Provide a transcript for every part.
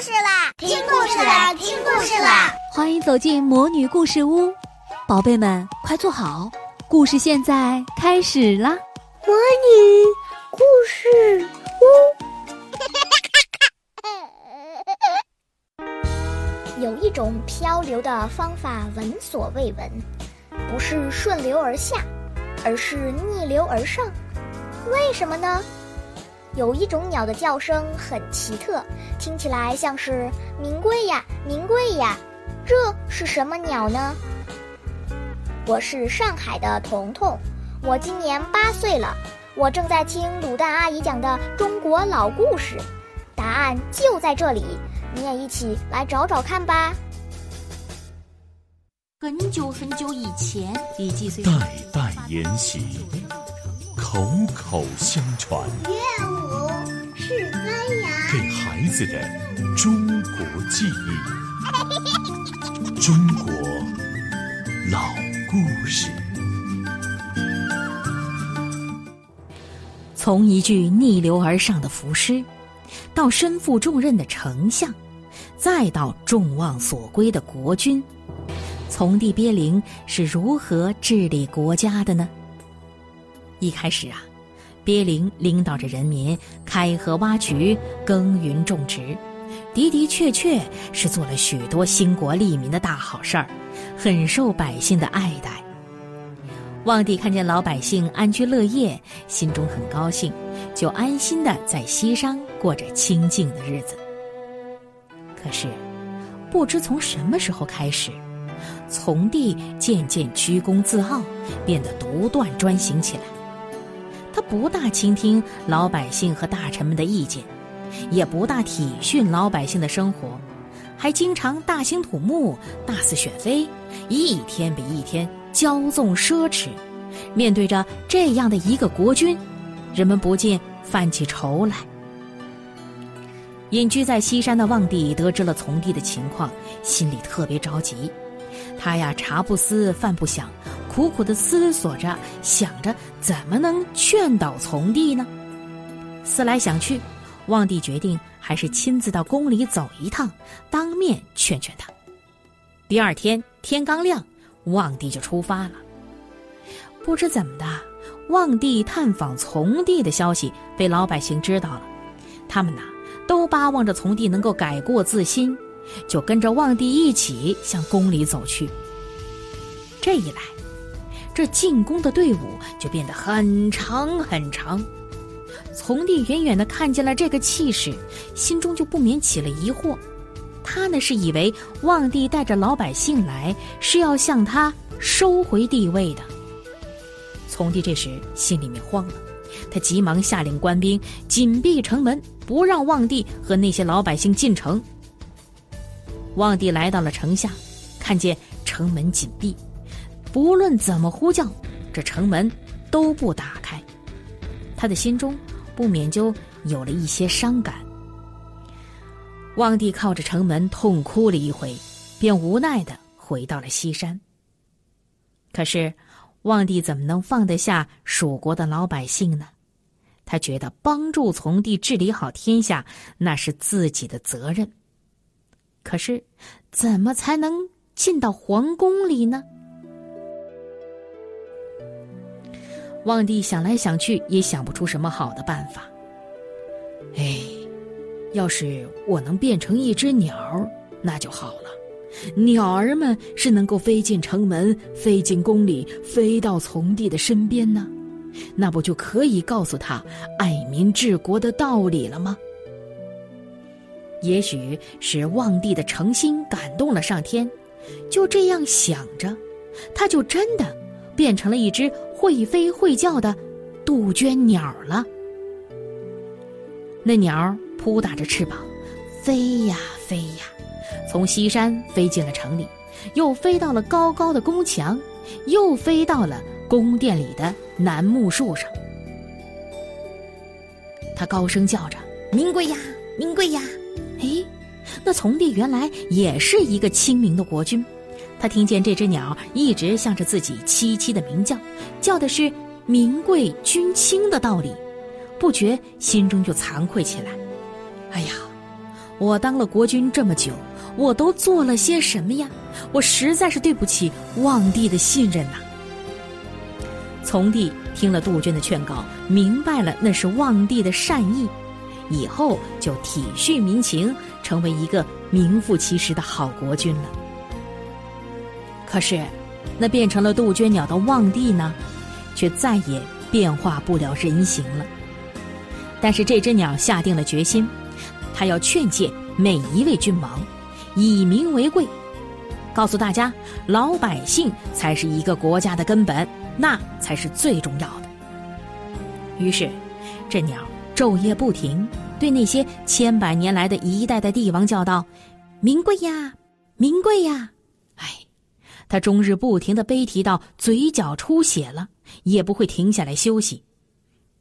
事啦！听故事啦！听故事啦！欢迎走进魔女故事屋，宝贝们快坐好，故事现在开始啦！魔女故事屋。有一种漂流的方法，闻所未闻，不是顺流而下，而是逆流而上。为什么呢？有一种鸟的叫声很奇特，听起来像是“名贵呀，名贵呀”，这是什么鸟呢？我是上海的彤彤，我今年八岁了，我正在听卤蛋阿姨讲的中国老故事，答案就在这里，你也一起来找找看吧。很久很久以前，代代沿袭，口口相传。给孩子的中国记忆，中国老故事。从一句逆流而上的浮尸，到身负重任的丞相，再到众望所归的国君，从帝鳖灵是如何治理国家的呢？一开始啊。鳖灵领导着人民开河挖渠、耕耘种植，的的确确是做了许多兴国利民的大好事儿，很受百姓的爱戴。望帝看见老百姓安居乐业，心中很高兴，就安心的在西山过着清静的日子。可是，不知从什么时候开始，从帝渐渐居功自傲，变得独断专行起来。他不大倾听老百姓和大臣们的意见，也不大体恤老百姓的生活，还经常大兴土木、大肆选妃，一天比一天骄纵奢侈。面对着这样的一个国君，人们不禁犯起愁来。隐居在西山的望帝得知了从帝的情况，心里特别着急。他呀，茶不思饭不想。苦苦的思索着，想着怎么能劝导从帝呢？思来想去，望帝决定还是亲自到宫里走一趟，当面劝劝他。第二天天刚亮，望帝就出发了。不知怎么的，望帝探访从帝的消息被老百姓知道了，他们呐都巴望着从帝能够改过自新，就跟着望帝一起向宫里走去。这一来，这进攻的队伍就变得很长很长，从帝远远的看见了这个气势，心中就不免起了疑惑。他呢是以为望帝带着老百姓来是要向他收回地位的。从帝这时心里面慌了，他急忙下令官兵紧闭城门，不让望帝和那些老百姓进城。望帝来到了城下，看见城门紧闭。不论怎么呼叫，这城门都不打开，他的心中不免就有了一些伤感。望帝靠着城门痛哭了一回，便无奈的回到了西山。可是，望帝怎么能放得下蜀国的老百姓呢？他觉得帮助从帝治理好天下，那是自己的责任。可是，怎么才能进到皇宫里呢？望帝想来想去，也想不出什么好的办法。哎，要是我能变成一只鸟，那就好了。鸟儿们是能够飞进城门，飞进宫里，飞到从帝的身边呢，那不就可以告诉他爱民治国的道理了吗？也许是望帝的诚心感动了上天，就这样想着，他就真的变成了一只。会飞会叫的杜鹃鸟了。那鸟扑打着翅膀，飞呀飞呀，从西山飞进了城里，又飞到了高高的宫墙，又飞到了宫殿里的楠木树上。他高声叫着：“名贵呀，名贵呀！”哎，那从帝原来也是一个清明的国君。他听见这只鸟一直向着自己凄凄的鸣叫，叫的是“民贵君轻”的道理，不觉心中就惭愧起来。哎呀，我当了国君这么久，我都做了些什么呀？我实在是对不起望帝的信任呐。”从帝听了杜鹃的劝告，明白了那是望帝的善意，以后就体恤民情，成为一个名副其实的好国君了。可是，那变成了杜鹃鸟的望帝呢，却再也变化不了人形了。但是这只鸟下定了决心，它要劝诫每一位君王，以民为贵，告诉大家，老百姓才是一个国家的根本，那才是最重要的。于是，这鸟昼夜不停，对那些千百年来的一代代帝王叫道：“民贵呀，民贵呀！”他终日不停的悲啼到嘴角出血了，也不会停下来休息。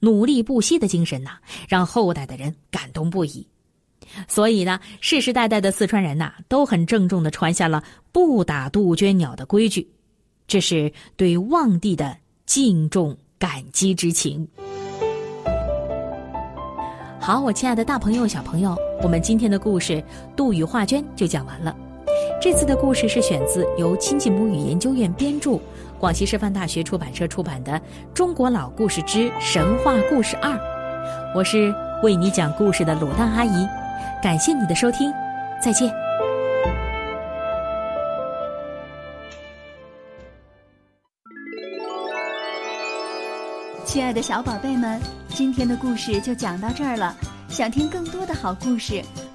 努力不息的精神呐，让后代的人感动不已。所以呢，世世代代的四川人呐，都很郑重的传下了不打杜鹃鸟的规矩，这是对望帝的敬重感激之情。好，我亲爱的大朋友、小朋友，我们今天的故事《杜宇画鹃》就讲完了。这次的故事是选自由亲近母语研究院编著。广西师范大学出版社出版的《中国老故事之神话故事二》，我是为你讲故事的鲁蛋阿姨，感谢你的收听，再见。亲爱的小宝贝们，今天的故事就讲到这儿了。想听更多的好故事，